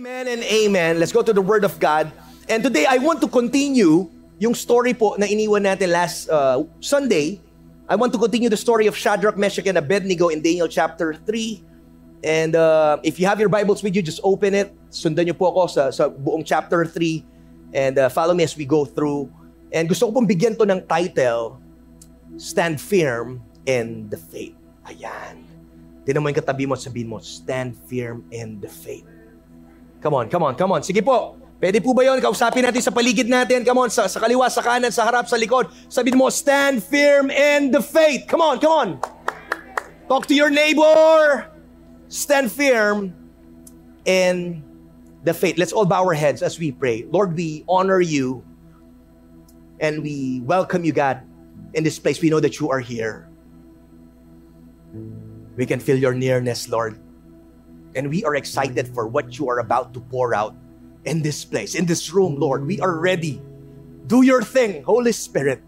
Amen and amen. Let's go to the Word of God. And today I want to continue yung story po na iniwan natin last uh, Sunday. I want to continue the story of Shadrach, Meshach, and Abednego in Daniel chapter 3. And uh, if you have your Bibles with you, just open it. Sundan niyo po ako sa, sa buong chapter 3. And uh, follow me as we go through. And gusto ko pong bigyan to ng title, Stand Firm in the Faith. Ayan. Tinan mo yung katabi mo at sabihin mo, Stand firm in the faith. Come on, come on, come on. Sige po. Pwede po ba yun? Kausapin natin sa paligid natin. Come on, sa, sa kaliwa, sa kanan, sa harap, sa likod. Sabihin mo, stand firm in the faith. Come on, come on. Talk to your neighbor. Stand firm in the faith. Let's all bow our heads as we pray. Lord, we honor you and we welcome you, God, in this place. We know that you are here. We can feel your nearness, Lord. And we are excited for what you are about to pour out in this place, in this room, Lord. We are ready. Do your thing, Holy Spirit.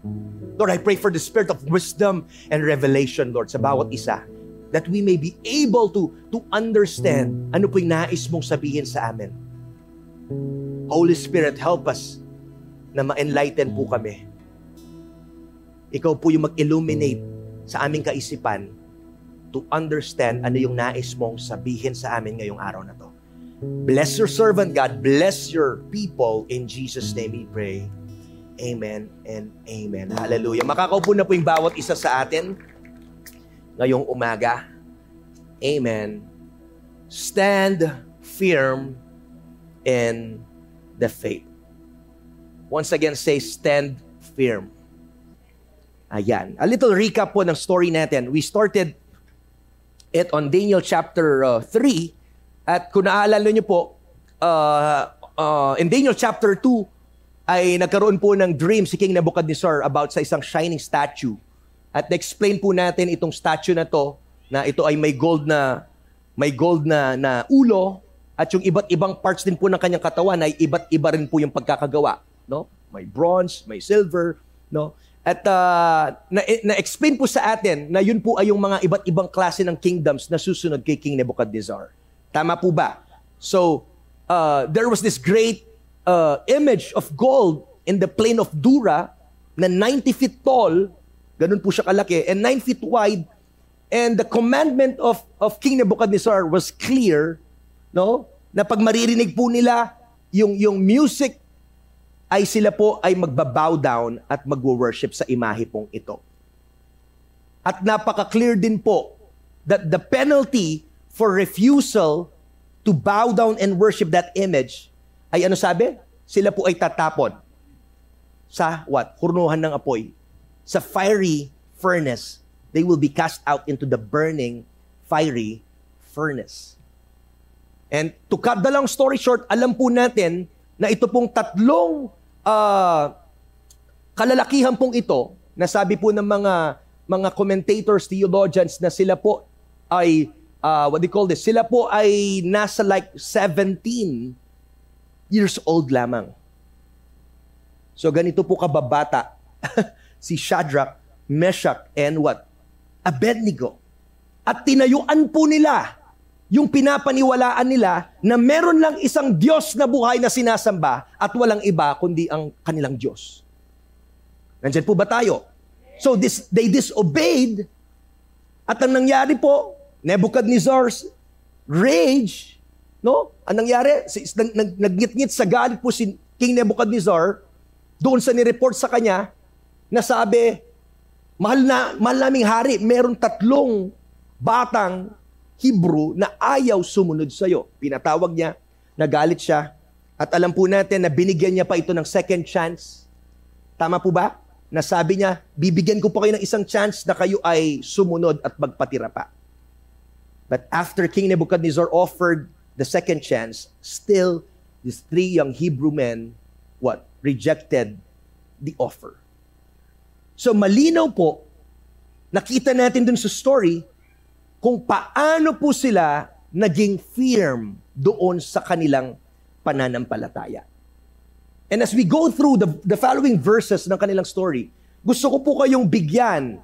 Lord, I pray for the spirit of wisdom and revelation, Lord, sa bawat isa. That we may be able to, to understand ano po yung nais mong sabihin sa amin. Holy Spirit, help us na ma-enlighten po kami. Ikaw po yung mag-illuminate sa aming kaisipan to understand ano yung nais mong sabihin sa amin ngayong araw na to. Bless your servant, God. Bless your people. In Jesus' name we pray. Amen and amen. Hallelujah. Makakaupo na po yung bawat isa sa atin ngayong umaga. Amen. Stand firm in the faith. Once again, say, stand firm. Ayan. A little recap po ng story natin. We started it on Daniel chapter uh, 3. At kung naaalala niyo po, uh, uh, in Daniel chapter 2, ay nagkaroon po ng dream si King Nebuchadnezzar about sa isang shining statue. At na-explain po natin itong statue na to, na ito ay may gold na may gold na, na ulo, at yung iba't ibang parts din po ng kanyang katawan ay iba't iba rin po yung pagkakagawa. No? May bronze, may silver, no? At uh, na-explain po sa atin na yun po ay yung mga iba't ibang klase ng kingdoms na susunod kay King Nebuchadnezzar. Tama po ba? So, uh, there was this great uh, image of gold in the plain of Dura na 90 feet tall, ganun po siya kalaki, and 9 feet wide. And the commandment of, of King Nebuchadnezzar was clear, no? Na pag maririnig po nila yung, yung music ay sila po ay magbabow down at magwo-worship sa imahe pong ito. At napaka-clear din po that the penalty for refusal to bow down and worship that image ay ano sabi? Sila po ay tatapon sa what? Hurnuhan ng apoy. Sa fiery furnace. They will be cast out into the burning fiery furnace. And to cut the long story short, alam po natin na ito pong tatlong uh, kalalakihan pong ito, na sabi po ng mga mga commentators, theologians, na sila po ay, uh, what you call this? Sila po ay nasa like 17 years old lamang. So ganito po kababata si Shadrach, Meshach, and what? Abednego. At tinayuan po nila yung pinapaniwalaan nila na meron lang isang Diyos na buhay na sinasamba at walang iba kundi ang kanilang Diyos. Nandyan po ba tayo? So this, they disobeyed at ang nangyari po, Nebuchadnezzar's rage, no? Ang nangyari, nag, nagngit-ngit sa galit po si King Nebuchadnezzar doon sa ni-report sa kanya na sabi, mahal na mahal naming hari, meron tatlong batang Hebrew na ayaw sumunod sa iyo. Pinatawag niya, nagalit siya, at alam po natin na binigyan niya pa ito ng second chance. Tama po ba? Nasabi niya, bibigyan ko pa kayo ng isang chance na kayo ay sumunod at magpatira pa. But after King Nebuchadnezzar offered the second chance, still these three young Hebrew men, what? Rejected the offer. So malinaw po, nakita natin dun sa story, kung paano po sila naging firm doon sa kanilang pananampalataya. And as we go through the, the following verses ng kanilang story, gusto ko po kayong bigyan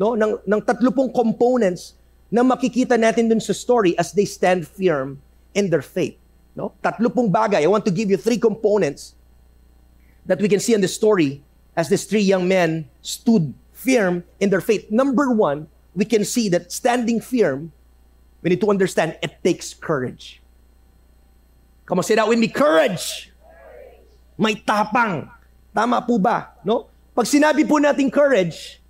no, ng, ng tatlo pong components na makikita natin dun sa story as they stand firm in their faith. No? Tatlo pong bagay. I want to give you three components that we can see in the story as these three young men stood firm in their faith. Number one, we can see that standing firm, we need to understand it takes courage. Come on, say that with me, courage. May tapang. Tama po ba? No? Pag sinabi po natin courage,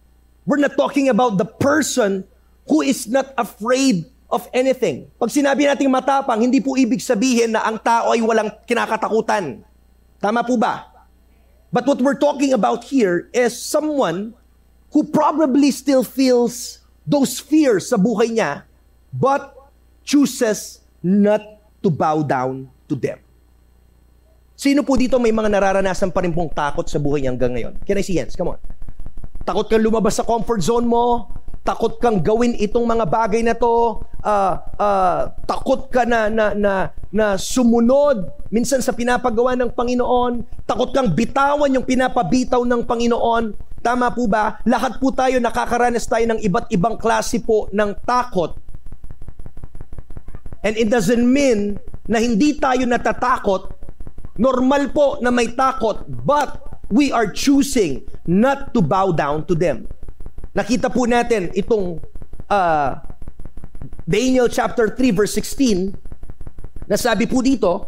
we're not talking about the person who is not afraid of anything. Pag sinabi nating matapang, hindi po ibig sabihin na ang tao ay walang kinakatakutan. Tama po ba? But what we're talking about here is someone who probably still feels those fears sa buhay niya, but chooses not to bow down to them. Sino po dito may mga nararanasan pa rin pong takot sa buhay niya hanggang ngayon? Can I see hands? Come on. Takot kang lumabas sa comfort zone mo, takot kang gawin itong mga bagay na to, uh, uh, takot ka na, na, na, na sumunod minsan sa pinapagawa ng Panginoon, takot kang bitawan yung pinapabitaw ng Panginoon. Tama po ba? Lahat po tayo nakakaranas tayo ng iba't ibang klase po ng takot. And it doesn't mean na hindi tayo natatakot. Normal po na may takot, but we are choosing not to bow down to them. Nakita po natin itong uh, Daniel chapter 3 verse 16 na sabi po dito,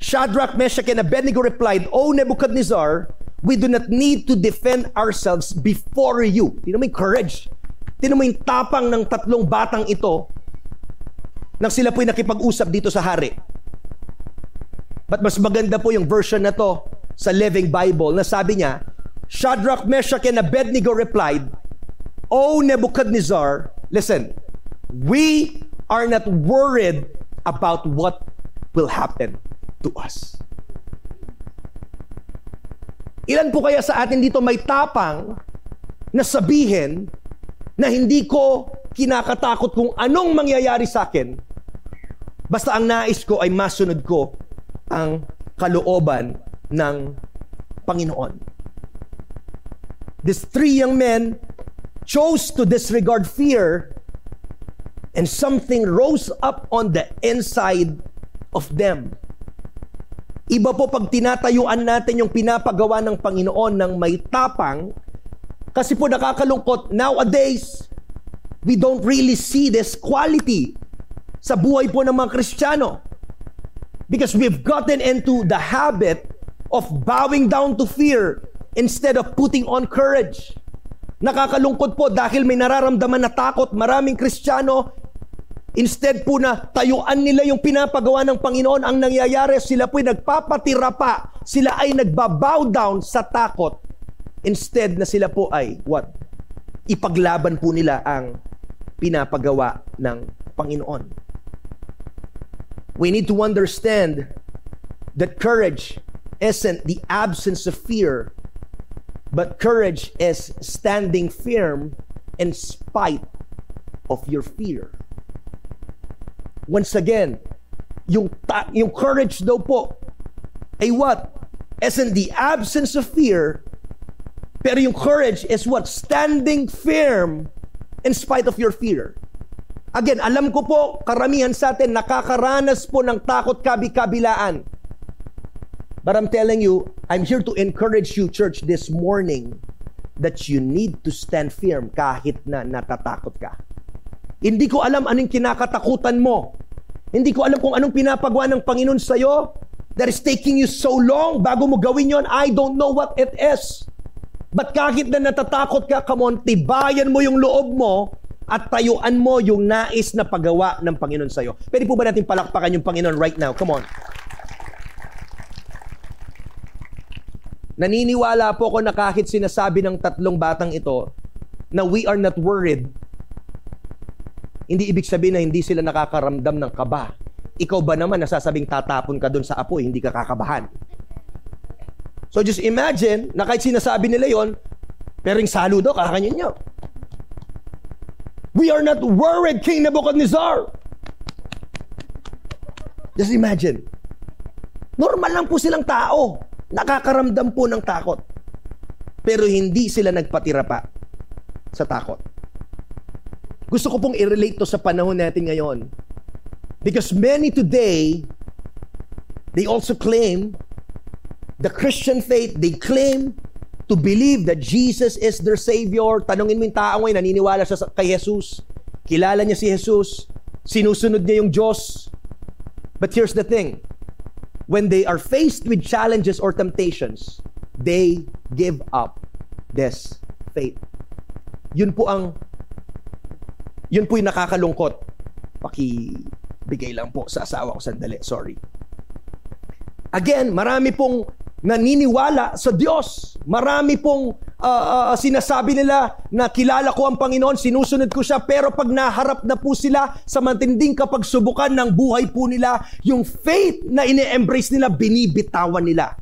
Shadrach, Meshach, and Abednego replied, O Nebuchadnezzar, we do not need to defend ourselves before you. Tinan mo yung courage. Tinan mo yung tapang ng tatlong batang ito nang sila po'y nakipag-usap dito sa hari. But mas maganda po yung version na to sa Living Bible na sabi niya, Shadrach, Meshach, and Abednego replied, O Nebuchadnezzar, listen, we are not worried about what will happen to us. Ilan po kaya sa atin dito may tapang na sabihin na hindi ko kinakatakot kung anong mangyayari sa akin basta ang nais ko ay masunod ko ang kalooban ng Panginoon. These three young men chose to disregard fear and something rose up on the inside of them. Iba po pag tinatayuan natin yung pinapagawa ng Panginoon ng may tapang, kasi po nakakalungkot, nowadays, we don't really see this quality sa buhay po ng mga Kristiyano. Because we've gotten into the habit of bowing down to fear instead of putting on courage. Nakakalungkot po dahil may nararamdaman na takot. Maraming Kristiyano, instead po na tayuan nila yung pinapagawa ng Panginoon, ang nangyayari, sila po'y nagpapatira pa. Sila ay nagbabow down sa takot. Instead na sila po ay, what? Ipaglaban po nila ang pinapagawa ng Panginoon. We need to understand that courage isn't the absence of fear, But courage is standing firm in spite of your fear. Once again, yung, ta- yung courage daw po ay what? Isn't the absence of fear, pero yung courage is what? Standing firm in spite of your fear. Again, alam ko po, karamihan sa atin nakakaranas po ng takot kabi-kabilaan. But I'm telling you, I'm here to encourage you, church, this morning that you need to stand firm kahit na natatakot ka. Hindi ko alam anong kinakatakutan mo. Hindi ko alam kung anong pinapagawa ng Panginoon sa'yo that is taking you so long bago mo gawin yon. I don't know what it is. But kahit na natatakot ka, come on, tibayan mo yung loob mo at tayuan mo yung nais na paggawa ng Panginoon sa'yo. Pwede po ba natin palakpakan yung Panginoon right now? Come on. Naniniwala po ako na kahit sinasabi ng tatlong batang ito na we are not worried, hindi ibig sabihin na hindi sila nakakaramdam ng kaba. Ikaw ba naman nasasabing tatapon ka doon sa apoy, hindi ka kakabahan? So just imagine na kahit sinasabi nila yon, pero yung saludo, kakanyan nyo. We are not worried, King Nebuchadnezzar. Just imagine. Normal lang po silang tao. Nakakaramdam po ng takot. Pero hindi sila nagpatira pa sa takot. Gusto ko pong i-relate to sa panahon natin ngayon. Because many today they also claim the Christian faith, they claim to believe that Jesus is their Savior. Tanungin mo yung tao ngayon, naniniwala siya kay Jesus. Kilala niya si Jesus. Sinusunod niya yung Diyos. But here's the thing. When they are faced with challenges or temptations, they give up this faith. Yun po ang yun po yung nakakalungkot. Pakibigay lang po sa asawa ko sandali. Sorry. Again, marami pong naniniwala sa Diyos. Marami pong uh, uh, sinasabi nila na kilala ko ang Panginoon, sinusunod ko siya, pero pag naharap na po sila sa matinding kapagsubukan ng buhay po nila, yung faith na ine-embrace nila, binibitawan nila.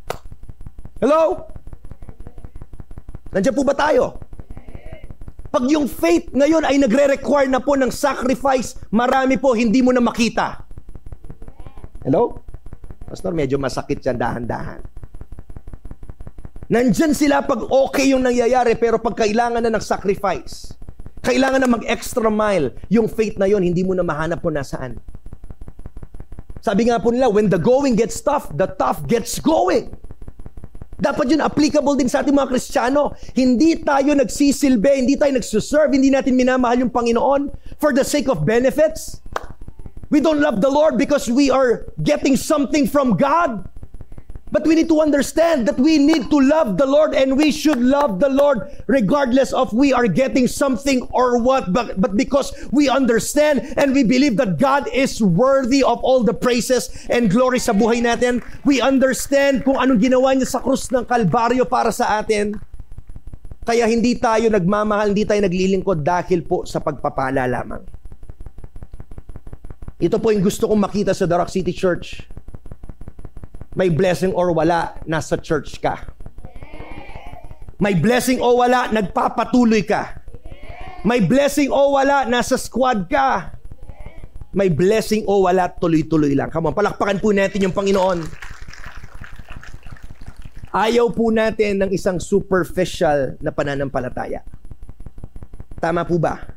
Hello? Nandiyan po ba tayo? Pag yung faith ngayon ay nagre-require na po ng sacrifice, marami po hindi mo na makita. Hello? Pastor, medyo masakit yan dahan-dahan. Nandyan sila pag okay yung nangyayari, pero pag kailangan na ng sacrifice, kailangan na mag-extra mile, yung faith na yon hindi mo na mahanap po nasaan. Sabi nga po nila, when the going gets tough, the tough gets going. Dapat yun applicable din sa ating mga Kristiyano. Hindi tayo nagsisilbi, hindi tayo nagsuserve, hindi natin minamahal yung Panginoon for the sake of benefits. We don't love the Lord because we are getting something from God. But we need to understand that we need to love the Lord and we should love the Lord regardless of we are getting something or what, but, but because we understand and we believe that God is worthy of all the praises and glory sa buhay natin. We understand kung anong ginawa niya sa krus ng Kalbaryo para sa atin. Kaya hindi tayo nagmamahal, hindi tayo naglilingkod dahil po sa pagpapala lamang. Ito po yung gusto kong makita sa Darak City Church may blessing or wala, nasa church ka. May blessing o wala, nagpapatuloy ka. May blessing o wala, nasa squad ka. May blessing o wala, tuloy-tuloy lang. Come on, palakpakan po natin yung Panginoon. Ayaw po natin ng isang superficial na pananampalataya. Tama po ba?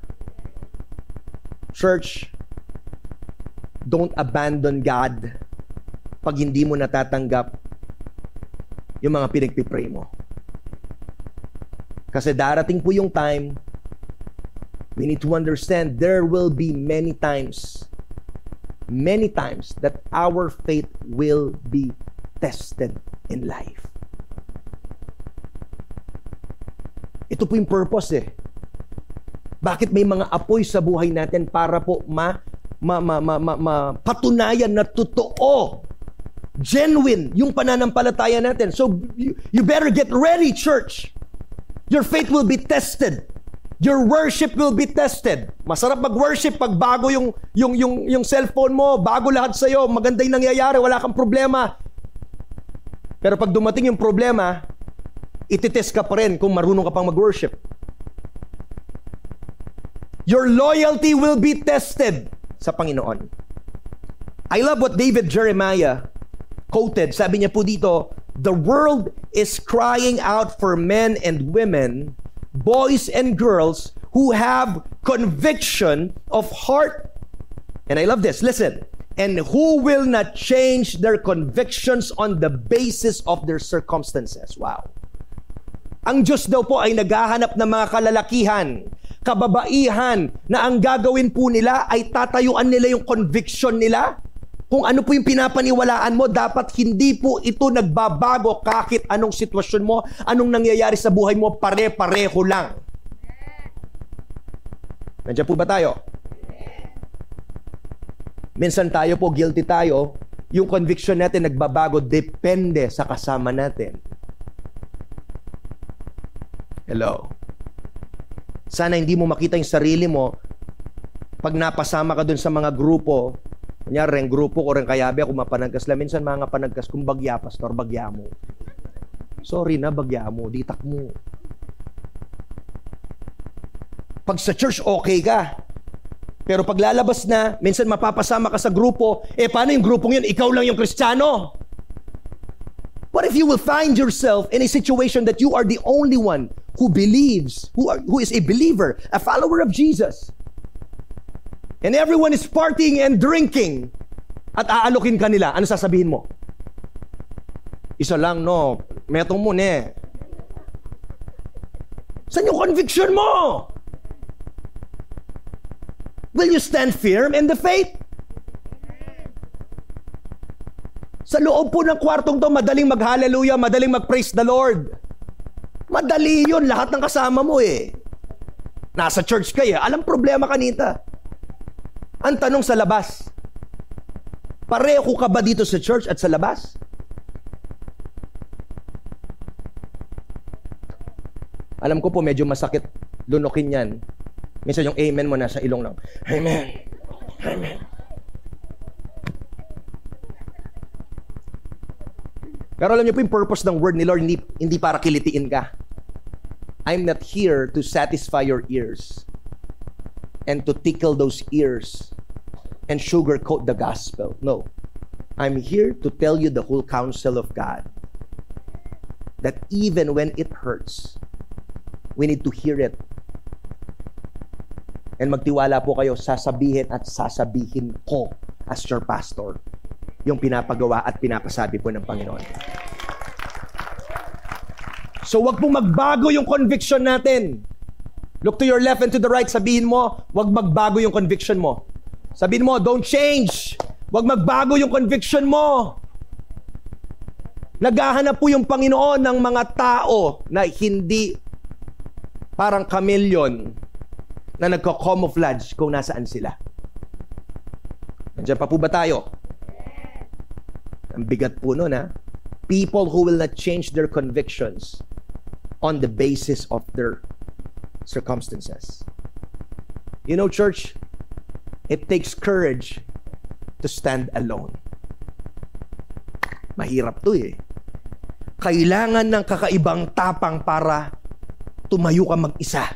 Church, don't abandon God pag hindi mo natatanggap yung mga pinagpipray mo. Kasi darating po yung time, we need to understand there will be many times, many times that our faith will be tested in life. Ito po yung purpose eh. Bakit may mga apoy sa buhay natin para po ma, ma, ma, ma, ma, ma patunayan na totoo genuine yung pananampalataya natin. So, you, better get ready, church. Your faith will be tested. Your worship will be tested. Masarap mag-worship pag bago yung, yung, yung, yung cellphone mo, bago lahat sa'yo, maganda yung nangyayari, wala kang problema. Pero pag dumating yung problema, ititest ka pa rin kung marunong ka pang mag-worship. Your loyalty will be tested sa Panginoon. I love what David Jeremiah quoted, sabi niya po dito, The world is crying out for men and women, boys and girls who have conviction of heart. And I love this. Listen. And who will not change their convictions on the basis of their circumstances. Wow. Ang Diyos daw po ay naghahanap ng mga kalalakihan, kababaihan na ang gagawin po nila ay tatayuan nila yung conviction nila kung ano po yung pinapaniwalaan mo, dapat hindi po ito nagbabago kahit anong sitwasyon mo, anong nangyayari sa buhay mo, pare-pareho lang. Nandiyan po ba tayo? Minsan tayo po, guilty tayo, yung conviction natin nagbabago depende sa kasama natin. Hello? Sana hindi mo makita yung sarili mo pag napasama ka dun sa mga grupo Kunyari, rin grupo ko rin kayabi ako mapanagkas. La minsan mga panagkas kung bagya, pastor, bagya mo. Sorry na, bagya mo. Ditak mo. Pag sa church, okay ka. Pero pag lalabas na, minsan mapapasama ka sa grupo, eh paano yung grupong yun? Ikaw lang yung kristyano. What if you will find yourself in a situation that you are the only one who believes, who, are, who is a believer, a follower of Jesus? And everyone is partying and drinking, at aalokin ka nila, ano sasabihin mo? Isa lang, no? Metong mo, ne. Saan yung conviction mo? Will you stand firm in the faith? Sa loob po ng kwartong to, madaling mag-hallelujah, madaling mag-praise the Lord. Madali yun, lahat ng kasama mo eh. Nasa church kayo, alam problema kanita. Ang tanong sa labas, pareho ka ba dito sa church at sa labas? Alam ko po medyo masakit lunukin yan. Minsan yung amen mo nasa ilong lang. Amen. Amen. Pero alam niyo po yung purpose ng word ni Lord, hindi, hindi para kilitiin ka. I'm not here to satisfy your ears and to tickle those ears and sugarcoat the gospel. No. I'm here to tell you the whole counsel of God. That even when it hurts, we need to hear it. And magtiwala po kayo, sasabihin at sasabihin ko as your pastor yung pinapagawa at pinapasabi po ng Panginoon. So wag pong magbago yung conviction natin. Look to your left and to the right, sabihin mo, wag magbago yung conviction mo. Sabihin mo, don't change. Wag magbago yung conviction mo. Naghahanap po yung Panginoon ng mga tao na hindi parang chameleon na nagko-camouflage kung nasaan sila. Nandiyan pa po ba tayo? Ang bigat po nun ha. People who will not change their convictions on the basis of their circumstances. You know, church, it takes courage to stand alone. Mahirap to eh. Kailangan ng kakaibang tapang para tumayo ka mag-isa.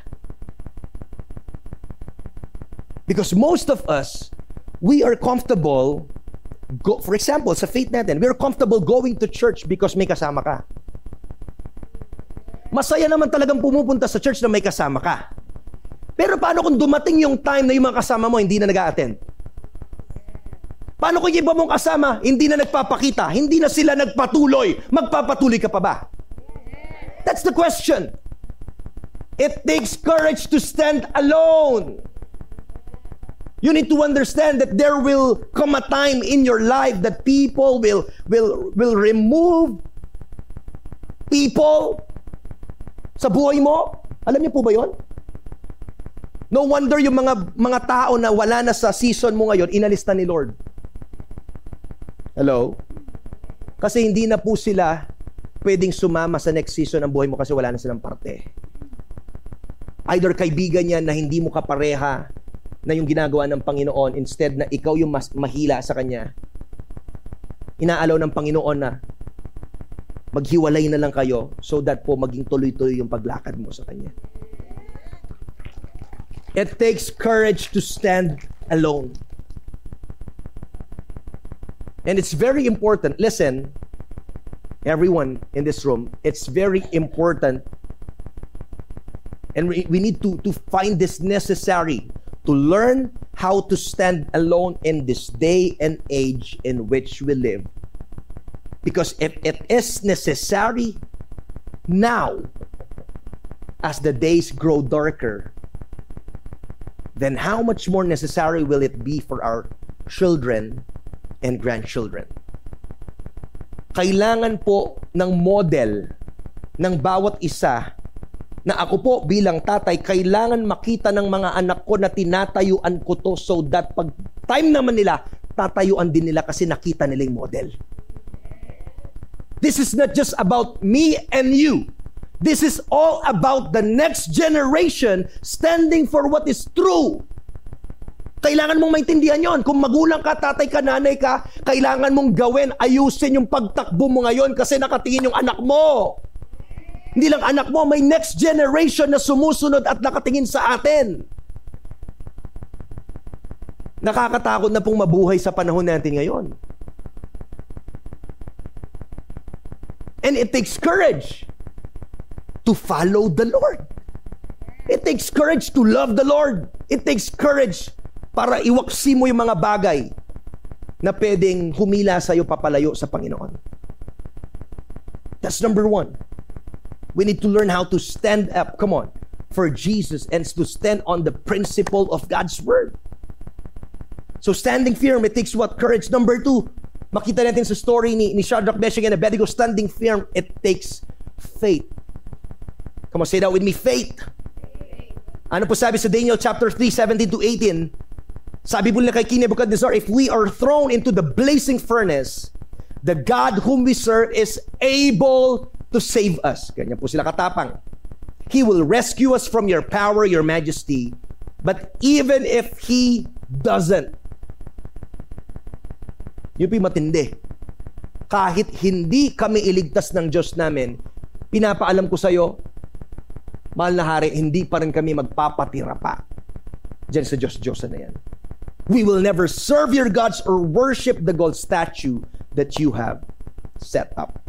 Because most of us, we are comfortable, go, for example, sa faith natin, we are comfortable going to church because may kasama ka. Masaya naman talagang pumupunta sa church na may kasama ka. Pero paano kung dumating yung time na yung mga kasama mo hindi na nag-a-attend? Paano kung yung iba mong kasama hindi na nagpapakita, hindi na sila nagpatuloy, magpapatuloy ka pa ba? That's the question. It takes courage to stand alone. You need to understand that there will come a time in your life that people will will will remove people sa buhay mo. Alam niyo po ba 'yon? No wonder yung mga mga tao na wala na sa season mo ngayon, inalis na ni Lord. Hello? Kasi hindi na po sila pwedeng sumama sa next season ng buhay mo kasi wala na silang parte. Either kaibigan niya na hindi mo kapareha na yung ginagawa ng Panginoon instead na ikaw yung mas mahila sa Kanya. Inaalaw ng Panginoon na maghiwalay na lang kayo so that po maging tuloy-tuloy yung paglakad mo sa Kanya. It takes courage to stand alone. And it's very important. Listen, everyone in this room, it's very important And we, we need to, to find this necessary to learn how to stand alone in this day and age in which we live. Because if it is necessary now, as the days grow darker, then how much more necessary will it be for our children and grandchildren? Kailangan po ng model ng bawat isa na ako po bilang tatay, kailangan makita ng mga anak ko na tinatayuan ko to so that pag time naman nila, tatayuan din nila kasi nakita nila yung model. This is not just about me and you. This is all about the next generation standing for what is true. Kailangan mong maintindihan yon. Kung magulang ka, tatay ka, nanay ka, kailangan mong gawin, ayusin yung pagtakbo mo ngayon kasi nakatingin yung anak mo. Hindi lang anak mo, may next generation na sumusunod at nakatingin sa atin. Nakakatakot na pong mabuhay sa panahon natin ngayon. And it takes courage to follow the Lord. It takes courage to love the Lord. It takes courage para iwaksi mo yung mga bagay na pwedeng humila sa iyo papalayo sa Panginoon. That's number one. We need to learn how to stand up, come on, for Jesus and to stand on the principle of God's word. So standing firm, it takes what? Courage. Number two, makita natin sa story ni, ni Shadrach, Meshach, and Abednego, standing firm, it takes faith. Come on, say that with me, faith. Ano po sabi sa Daniel chapter 3, 17 to 18? Sabi po nila kay King Nebuchadnezzar, if we are thrown into the blazing furnace, the God whom we serve is able to save us. Ganyan po sila katapang. He will rescue us from your power, your majesty. But even if He doesn't, yun po matindi. Kahit hindi kami iligtas ng Diyos namin, pinapaalam ko sa iyo, mahal na hari, hindi pa rin kami magpapatira pa. Diyan sa Diyos-Diyos na yan. We will never serve your gods or worship the gold statue that you have set up.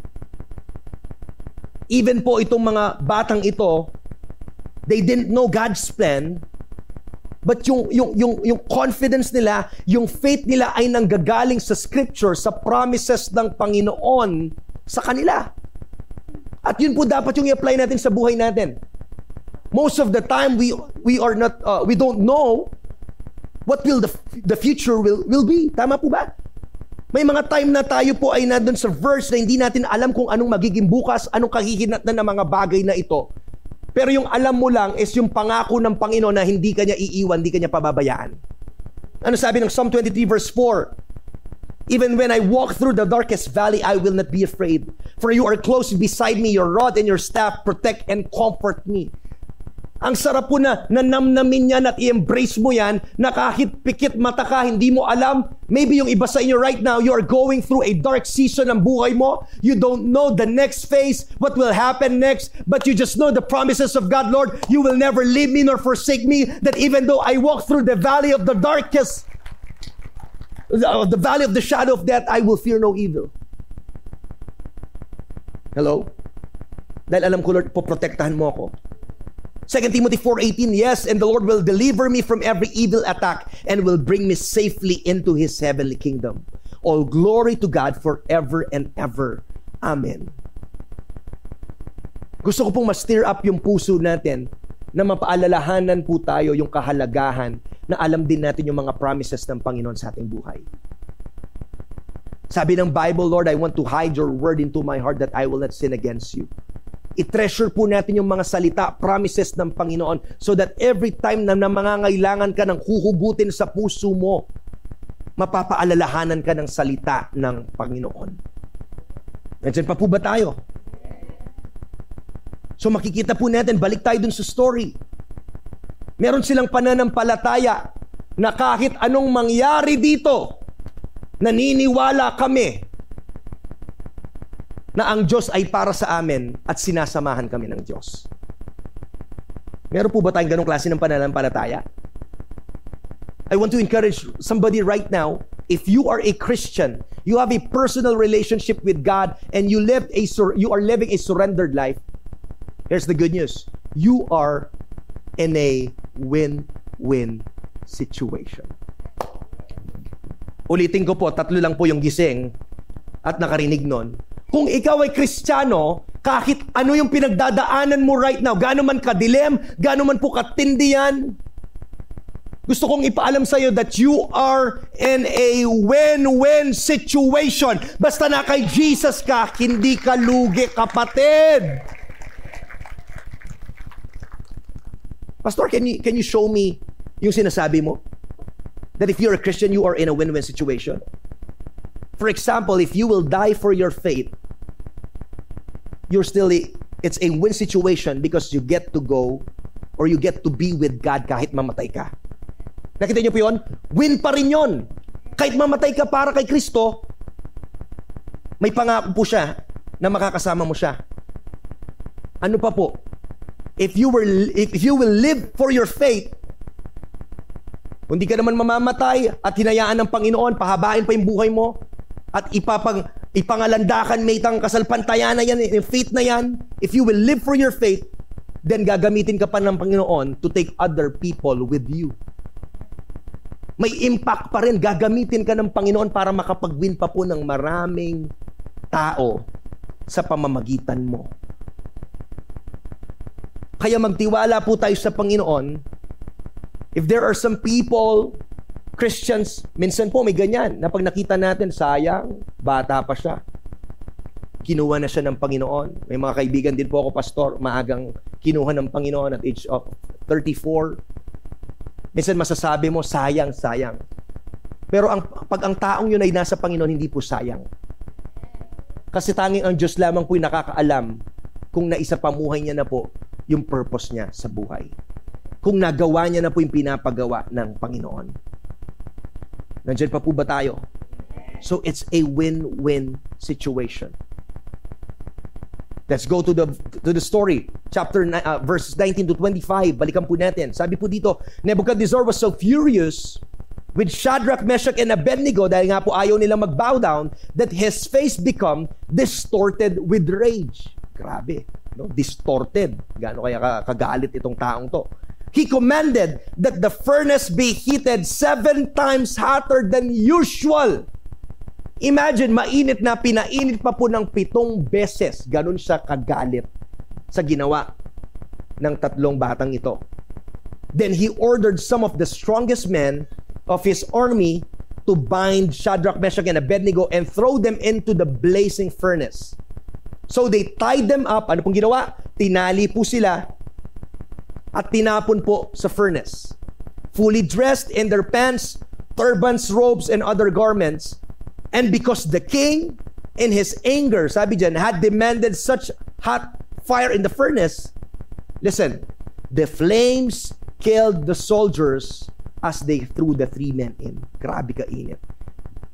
Even po itong mga batang ito, they didn't know God's plan, but yung, yung, yung, yung confidence nila, yung faith nila ay nanggagaling sa scripture, sa promises ng Panginoon sa kanila. At yun po dapat yung i-apply natin sa buhay natin. Most of the time we we are not uh, we don't know what will the the future will will be. Tama po ba? May mga time na tayo po ay nandun sa verse na hindi natin alam kung anong magiging bukas, anong kahihinatnan ng mga bagay na ito. Pero yung alam mo lang is yung pangako ng Panginoon na hindi kanya iiwan, hindi kanya pababayaan. Ano sabi ng Psalm 23 verse 4? Even when I walk through the darkest valley, I will not be afraid. For you are close beside me, your rod and your staff protect and comfort me. Ang sarap po na nanamnamin yan at i-embrace mo yan na kahit pikit mata ka, hindi mo alam. Maybe yung iba sa inyo right now, you are going through a dark season ng buhay mo. You don't know the next phase, what will happen next, but you just know the promises of God, Lord, you will never leave me nor forsake me, that even though I walk through the valley of the darkest, the valley of the shadow of death, I will fear no evil. Hello? Dahil alam ko, Lord, poprotektahan mo ako. 2 Timothy 4:18 Yes and the Lord will deliver me from every evil attack and will bring me safely into his heavenly kingdom. All glory to God forever and ever. Amen. Gusto ko pong ma-stir up yung puso natin na mapaalalahanan po tayo yung kahalagahan na alam din natin yung mga promises ng Panginoon sa ating buhay. Sabi ng Bible, Lord, I want to hide your word into my heart that I will not sin against you i-treasure po natin yung mga salita, promises ng Panginoon so that every time na, na mangangailangan ka ng huhugutin sa puso mo, mapapaalalahanan ka ng salita ng Panginoon. Nandiyan pa po ba tayo? So makikita po natin, balik tayo dun sa story. Meron silang pananampalataya na kahit anong mangyari dito, naniniwala kami na ang Diyos ay para sa amin at sinasamahan kami ng Diyos. Meron po ba tayong ganong klase ng pananampalataya? I want to encourage somebody right now, if you are a Christian, you have a personal relationship with God and you live a you are living a surrendered life. Here's the good news. You are in a win-win situation. Ulitin ko po, tatlo lang po yung gising at nakarinig nun. Kung ikaw ay kristyano, kahit ano yung pinagdadaanan mo right now, gaano man kadilim, gaano man po katindi yan, gusto kong ipaalam sa iyo that you are in a win-win situation. Basta na kay Jesus ka, hindi ka lugi, kapatid. Pastor, can you, can you show me yung sinasabi mo? That if you're a Christian, you are in a win-win situation? For example, if you will die for your faith, you're still a, it's a win situation because you get to go or you get to be with God kahit mamatay ka. Nakita niyo po yun? Win pa rin yun. Kahit mamatay ka para kay Kristo, may pangako po siya na makakasama mo siya. Ano pa po? If you were if you will live for your faith, kung di ka naman mamamatay at hinayaan ng Panginoon, pahabain pa yung buhay mo, at ipapang ipangalandakan may tang kasalpantayan na yan, yung faith na yan, if you will live for your faith, then gagamitin ka pa ng Panginoon to take other people with you. May impact pa rin. Gagamitin ka ng Panginoon para makapag-win pa po ng maraming tao sa pamamagitan mo. Kaya magtiwala po tayo sa Panginoon. If there are some people, Christians, minsan po may ganyan, na pag nakita natin, sayang, bata pa siya. Kinuha na siya ng Panginoon. May mga kaibigan din po ako, pastor, maagang kinuha ng Panginoon at age of 34. Minsan masasabi mo, sayang, sayang. Pero ang, pag ang taong yun ay nasa Panginoon, hindi po sayang. Kasi tanging ang Diyos lamang po yung nakakaalam kung naisa pamuhay niya na po yung purpose niya sa buhay. Kung nagawa niya na po yung pinapagawa ng Panginoon. Nandiyan pa po ba tayo? So it's a win-win situation. Let's go to the to the story. Chapter uh, verses 19 to 25. Balikan po natin. Sabi po dito, Nebuchadnezzar was so furious with Shadrach, Meshach, and Abednego dahil nga po ayaw nilang mag-bow down that his face become distorted with rage. Grabe no? distorted. Gaano kaya kagalit itong taong to. He commanded that the furnace be heated seven times hotter than usual. Imagine, mainit na pinainit pa po ng pitong beses. Ganon siya kagalit sa ginawa ng tatlong batang ito. Then he ordered some of the strongest men of his army to bind Shadrach, Meshach, and Abednego and throw them into the blazing furnace. So they tied them up. Ano pong ginawa? Tinali po sila at tinapon po sa furnace. Fully dressed in their pants, turbans, robes, and other garments. And because the king, in his anger, sabi dyan, had demanded such hot fire in the furnace, listen, the flames killed the soldiers as they threw the three men in. Grabe ka init.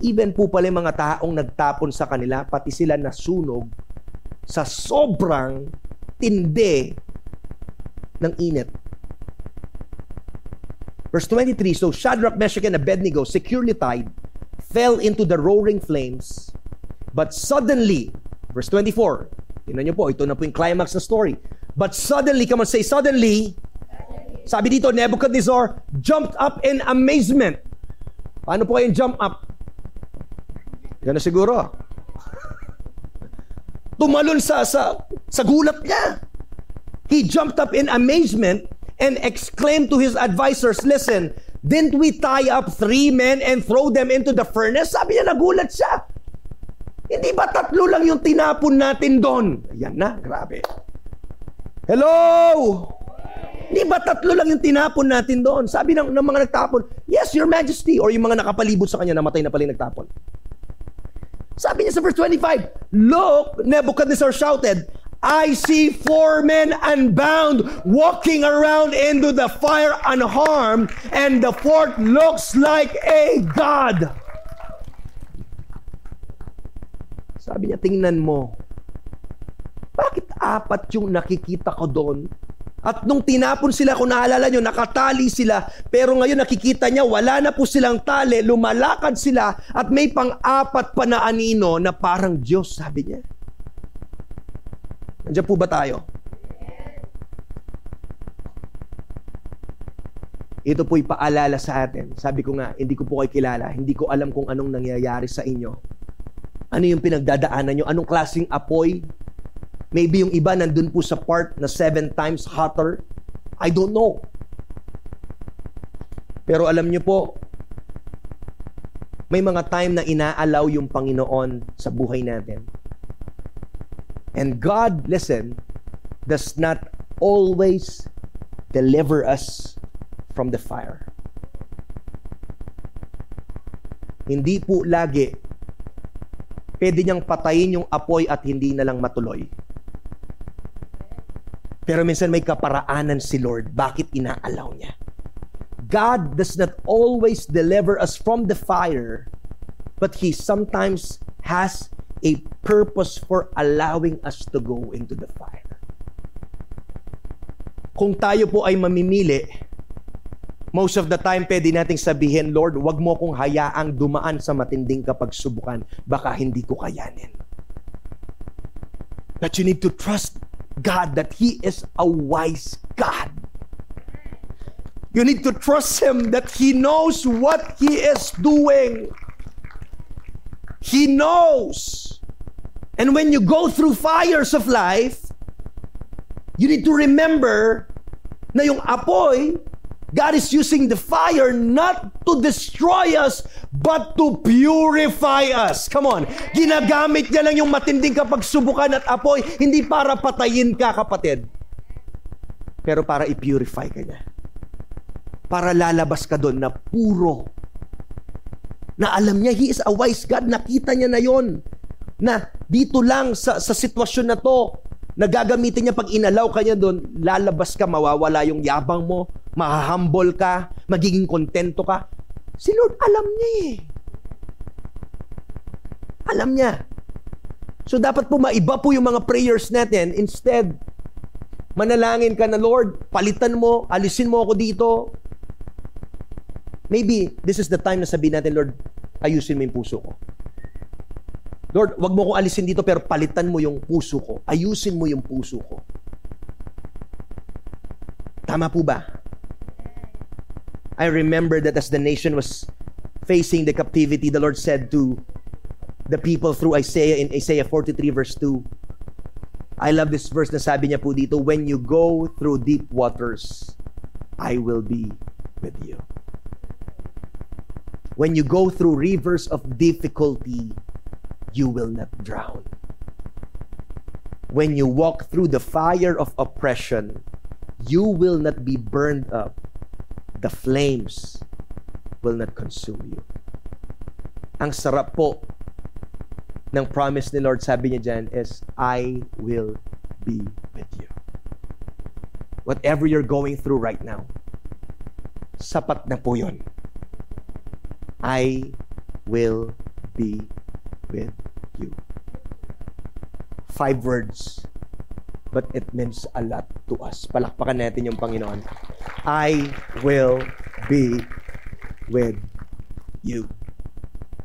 Even po pala mga taong nagtapon sa kanila, pati sila nasunog sa sobrang tindi ng init. Verse 23, So Shadrach, Meshach, and Abednego, securely tied, fell into the roaring flames. But suddenly, verse 24, tingnan nyo po, ito na po yung climax ng story. But suddenly, come on, say suddenly, sabi dito, Nebuchadnezzar jumped up in amazement. Paano po kayong jump up? Yan na siguro tumalon sa, sa, sa gulat niya. He jumped up in amazement and exclaimed to his advisors, Listen, didn't we tie up three men and throw them into the furnace? Sabi niya, nagulat siya. Hindi ba tatlo lang yung tinapon natin doon? Ayan na, grabe. Hello! Hindi ba tatlo lang yung tinapon natin doon? Sabi ng, ng mga nagtapon, Yes, Your Majesty. Or yung mga nakapalibot sa kanya, namatay na pala yung nagtapon. Sabi niya sa verse 25, Look, Nebuchadnezzar shouted, I see four men unbound walking around into the fire unharmed, and the fourth looks like a god. Sabi niya, tingnan mo. Bakit apat yung nakikita ko doon at nung tinapon sila, kung naalala nyo, nakatali sila, pero ngayon nakikita niya, wala na po silang tali, lumalakad sila, at may pang-apat pa na anino na parang Diyos, sabi niya. Nandiyan po ba tayo? Ito po'y paalala sa atin. Sabi ko nga, hindi ko po kayo kilala. Hindi ko alam kung anong nangyayari sa inyo. Ano yung pinagdadaanan nyo? Anong klaseng apoy Maybe yung iba nandun po sa part na seven times hotter. I don't know. Pero alam nyo po, may mga time na inaalaw yung Panginoon sa buhay natin. And God, listen, does not always deliver us from the fire. Hindi po lagi pwede niyang patayin yung apoy at hindi na lang matuloy. Pero minsan may kaparaanan si Lord. Bakit inaalaw niya? God does not always deliver us from the fire, but He sometimes has a purpose for allowing us to go into the fire. Kung tayo po ay mamimili, most of the time pwede nating sabihin, Lord, wag mo kong hayaang dumaan sa matinding kapagsubukan. Baka hindi ko kayanin. But you need to trust God that He is a wise God. You need to trust Him that He knows what He is doing. He knows. And when you go through fires of life, you need to remember na yung apoy, God is using the fire not to destroy us, but to purify us. Come on. Ginagamit niya lang yung matinding kapagsubukan at apoy, hindi para patayin ka, kapatid. Pero para i-purify ka niya. Para lalabas ka doon na puro. Na alam niya, He is a wise God. Nakita niya na yon Na dito lang sa, sa sitwasyon na to, Nagagamitin niya pag inalaw ka niya doon, lalabas ka, mawawala yung yabang mo, mahahumble ka, magiging kontento ka. Si Lord, alam niya eh. Alam niya. So dapat po maiba po yung mga prayers natin. Instead, manalangin ka na, Lord, palitan mo, alisin mo ako dito. Maybe this is the time na sabihin natin, Lord, ayusin mo yung puso ko. Lord, wag mo kong alisin dito pero palitan mo yung puso ko. Ayusin mo yung puso ko. Tama po ba? I remember that as the nation was facing the captivity, the Lord said to the people through Isaiah in Isaiah 43 verse 2. I love this verse na sabi niya po dito, When you go through deep waters, I will be with you. When you go through rivers of difficulty, you will not drown. When you walk through the fire of oppression, you will not be burned up. The flames will not consume you. Ang sarap po ng promise ni Lord, sabi niya dyan, is, I will be with you. Whatever you're going through right now, sapat na po yun. I will be with. Five words, but it means a lot to us. Palakpakan natin yung Panginoon. I will be with you.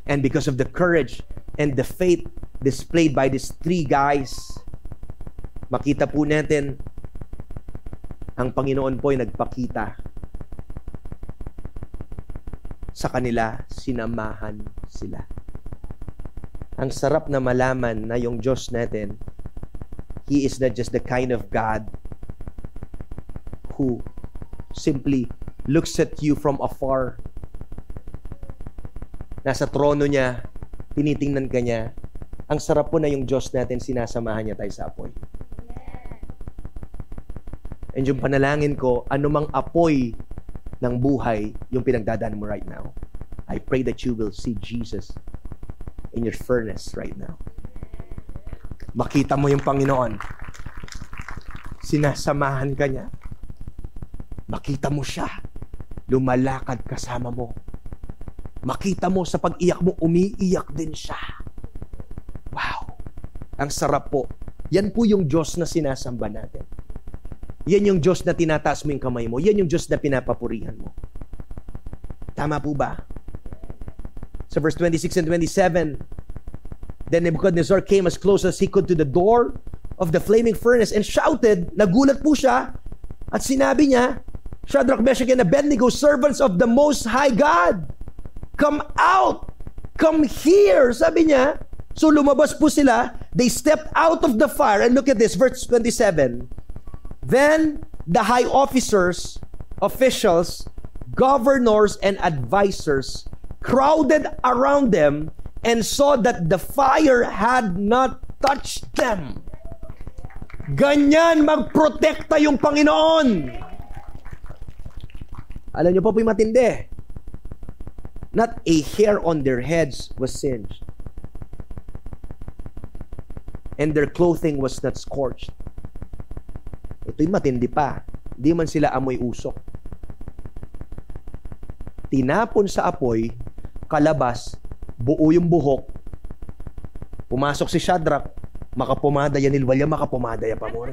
And because of the courage and the faith displayed by these three guys, makita po natin ang Panginoon po ay nagpakita sa kanila, sinamahan sila. Ang sarap na malaman na yung Diyos natin, He is not just the kind of God who simply looks at you from afar. Nasa trono niya, tinitingnan ka niya. Ang sarap po na yung Diyos natin, sinasamahan niya tayo sa apoy. And yung panalangin ko, anumang apoy ng buhay yung pinagdadaan mo right now. I pray that you will see Jesus in your furnace right now. Makita mo yung Panginoon. Sinasamahan ka niya. Makita mo siya. Lumalakad kasama mo. Makita mo sa pag-iyak mo, umiiyak din siya. Wow. Ang sarap po. Yan po yung Diyos na sinasamba natin. Yan yung Diyos na tinataas mo yung kamay mo. Yan yung Diyos na pinapapurihan mo. Tama po ba? Sa verse 26 and 27, Then Nebuchadnezzar came as close as he could to the door of the flaming furnace and shouted, nagulat po siya, at sinabi niya, Shadrach, Meshach, and Abednego, servants of the Most High God, come out! Come here! Sabi niya, so lumabas po sila, they stepped out of the fire, and look at this, verse 27. Then the high officers, officials, governors, and advisors crowded around them and saw that the fire had not touched them. Ganyan magprotekta yung Panginoon. Alam niyo po po yung matindi. Not a hair on their heads was singed. And their clothing was not scorched. Ito'y matindi pa. Di man sila amoy usok. Tinapon sa apoy kalabas, buo yung buhok. Pumasok si Shadrach, makapumada yan nilwalya, makapumada yan pa mo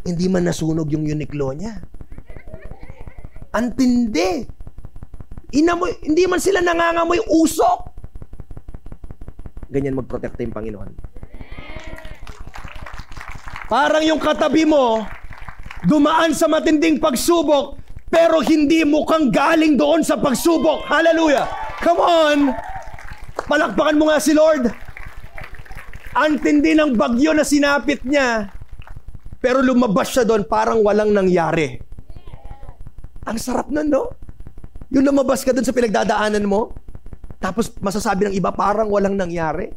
Hindi man nasunog yung Uniqlo niya. Antindi. Inamoy, hindi man sila nangangamoy usok. Ganyan magprotekta yung Panginoon. Parang yung katabi mo, dumaan sa matinding pagsubok, pero hindi mukhang galing doon sa pagsubok. Hallelujah! Come on! Palakpakan mo nga si Lord. Antindi ng bagyo na sinapit niya. Pero lumabas siya doon parang walang nangyari. Ang sarap nun, no? Yung lumabas ka doon sa pinagdadaanan mo, tapos masasabi ng iba parang walang nangyari.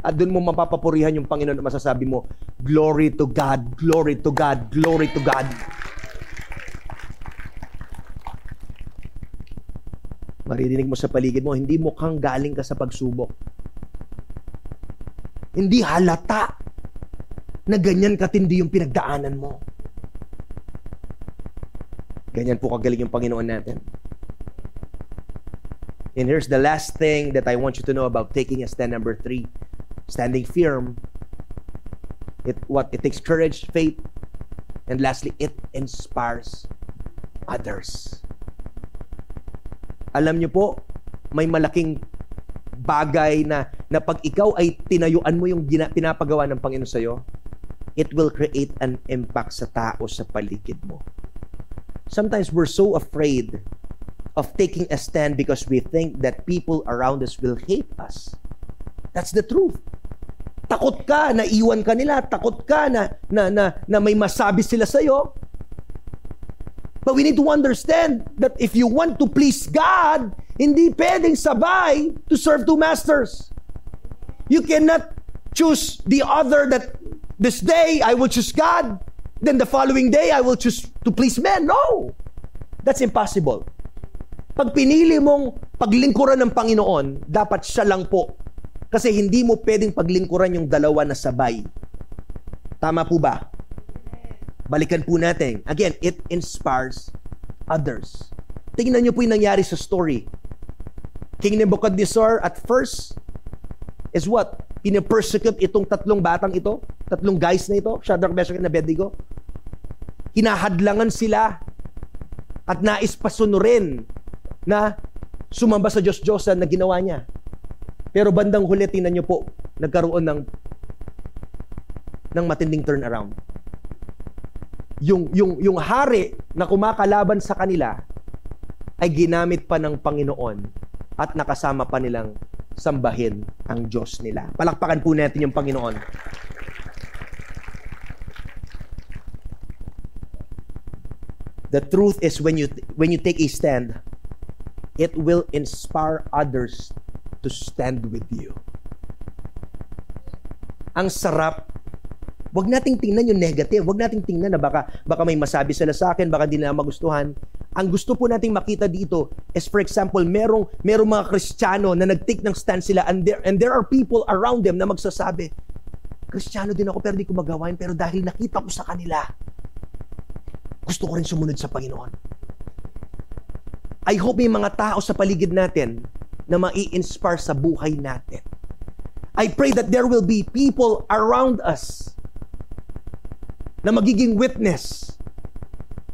At doon mo mapapapurihan yung Panginoon at masasabi mo, Glory to God, glory to God, glory to God. Maririnig mo sa paligid mo, hindi mukhang galing ka sa pagsubok. Hindi halata na ganyan katindi yung pinagdaanan mo. Ganyan po kagaling yung Panginoon natin. And here's the last thing that I want you to know about taking a stand number three. Standing firm. It what it takes courage, faith, and lastly, it inspires others. Alam niyo po, may malaking bagay na, na pag ikaw ay tinayuan mo yung gina, pinapagawa ng Panginoon sa'yo, it will create an impact sa tao sa paligid mo. Sometimes we're so afraid of taking a stand because we think that people around us will hate us. That's the truth. Takot ka na iwan ka nila, takot ka na na na, na may masabi sila sa iyo. But we need to understand that if you want to please God, hindi pwedeng sabay to serve two masters. You cannot choose the other that this day I will choose God, then the following day I will choose to please men. No! That's impossible. Pag pinili mong paglingkuran ng Panginoon, dapat siya lang po. Kasi hindi mo pwedeng paglingkuran yung dalawa na sabay. Tama po ba? Balikan po natin. Again, it inspires others. Tingnan niyo po yung nangyari sa story. King Nebuchadnezzar at first is what? Pinapersecute itong tatlong batang ito, tatlong guys na ito, Shadrach, Meshach, and Abednego. Hinahadlangan sila at nais pasunurin na sumamba sa Diyos-Diyosan na ginawa niya. Pero bandang huli, tingnan niyo po, nagkaroon ng ng matinding turnaround yung, yung, yung hari na kumakalaban sa kanila ay ginamit pa ng Panginoon at nakasama pa nilang sambahin ang Diyos nila. Palakpakan po natin yung Panginoon. The truth is when you when you take a stand, it will inspire others to stand with you. Ang sarap Huwag nating tingnan yung negative. Huwag nating tingnan na baka, baka may masabi sila sa akin, baka di nila magustuhan. Ang gusto po nating makita dito is for example, merong, merong mga Kristiyano na nag-take ng stand sila and there, and there are people around them na magsasabi, Kristiyano din ako pero di ko magawain pero dahil nakita ko sa kanila, gusto ko rin sumunod sa Panginoon. I hope may mga tao sa paligid natin na mai-inspire sa buhay natin. I pray that there will be people around us na magiging witness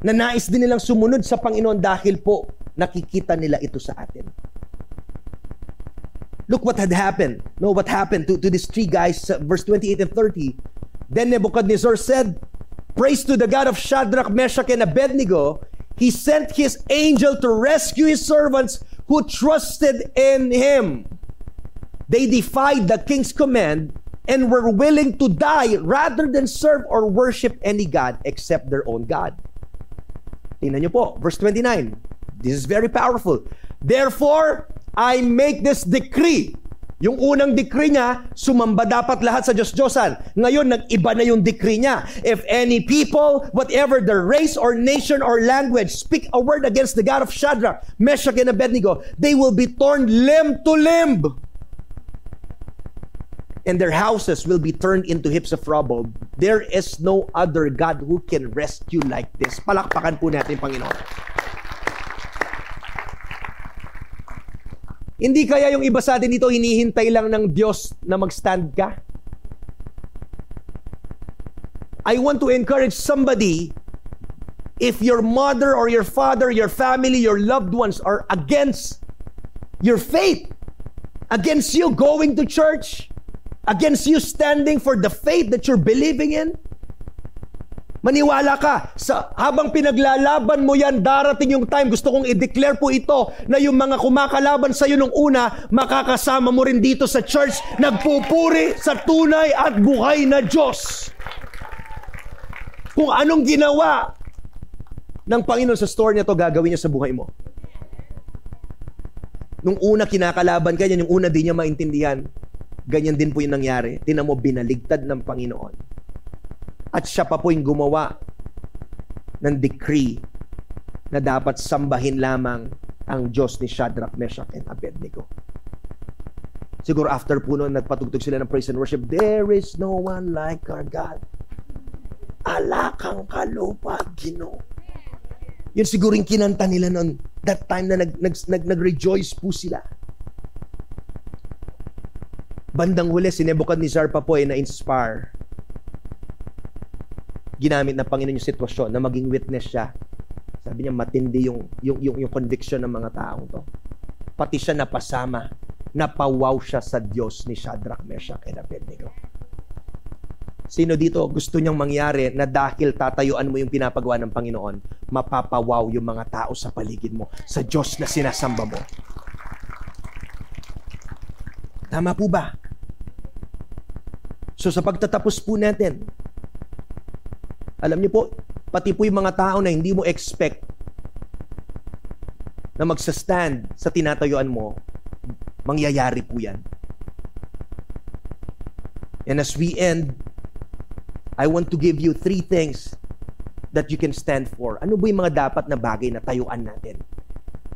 na nais din nilang sumunod sa Panginoon dahil po nakikita nila ito sa atin. Look what had happened. No, what happened to, to these three guys, verse 28 and 30. Then Nebuchadnezzar said, Praise to the God of Shadrach, Meshach, and Abednego. He sent his angel to rescue his servants who trusted in him. They defied the king's command and were willing to die rather than serve or worship any God except their own God. Tingnan niyo po, verse 29. This is very powerful. Therefore, I make this decree. Yung unang decree niya, sumamba dapat lahat sa Diyos-Diyosan. Ngayon, nag-iba na yung decree niya. If any people, whatever their race or nation or language, speak a word against the God of Shadrach, Meshach, and Abednego, they will be torn limb to limb and their houses will be turned into heaps of rubble. There is no other God who can rescue like this. Palakpakan po natin, Panginoon. Hindi kaya yung iba sa atin dito hinihintay lang ng Diyos na mag-stand ka? I want to encourage somebody if your mother or your father, your family, your loved ones are against your faith, against you going to church, against you standing for the faith that you're believing in, Maniwala ka, sa, habang pinaglalaban mo yan, darating yung time, gusto kong i-declare po ito, na yung mga kumakalaban sa iyo nung una, makakasama mo rin dito sa church, nagpupuri sa tunay at buhay na Diyos. Kung anong ginawa ng Panginoon sa store niya to, gagawin niya sa buhay mo. Nung una kinakalaban ka niya, yung una di niya maintindihan, ganyan din po yung nangyari. Tinan mo, binaligtad ng Panginoon at siya pa po yung gumawa ng decree na dapat sambahin lamang ang Diyos ni Shadrach, Meshach, and Abednego. Siguro after po noon, nagpatugtog sila ng praise and worship, There is no one like our God. Alakang kalupa, Gino. Yun siguro yung kinanta nila noon. That time na nag, nag, nag, nag-rejoice po sila. Bandang huli, si Nebuchadnezzar pa po ay na-inspire ginamit ng Panginoon yung sitwasyon na maging witness siya. Sabi niya matindi yung yung yung, yung conviction ng mga taong to. Pati siya napasama, napawaw siya sa Diyos ni Shadrach, Meshach, and Abednego. Sino dito gusto niyang mangyari na dahil tatayuan mo yung pinapagawa ng Panginoon, mapapawaw yung mga tao sa paligid mo, sa Diyos na sinasamba mo. Tama po ba? So sa pagtatapos po natin, alam niyo po, pati po yung mga tao na hindi mo expect na magsastand sa tinatayuan mo, mangyayari po yan. And as we end, I want to give you three things that you can stand for. Ano ba yung mga dapat na bagay na tayuan natin?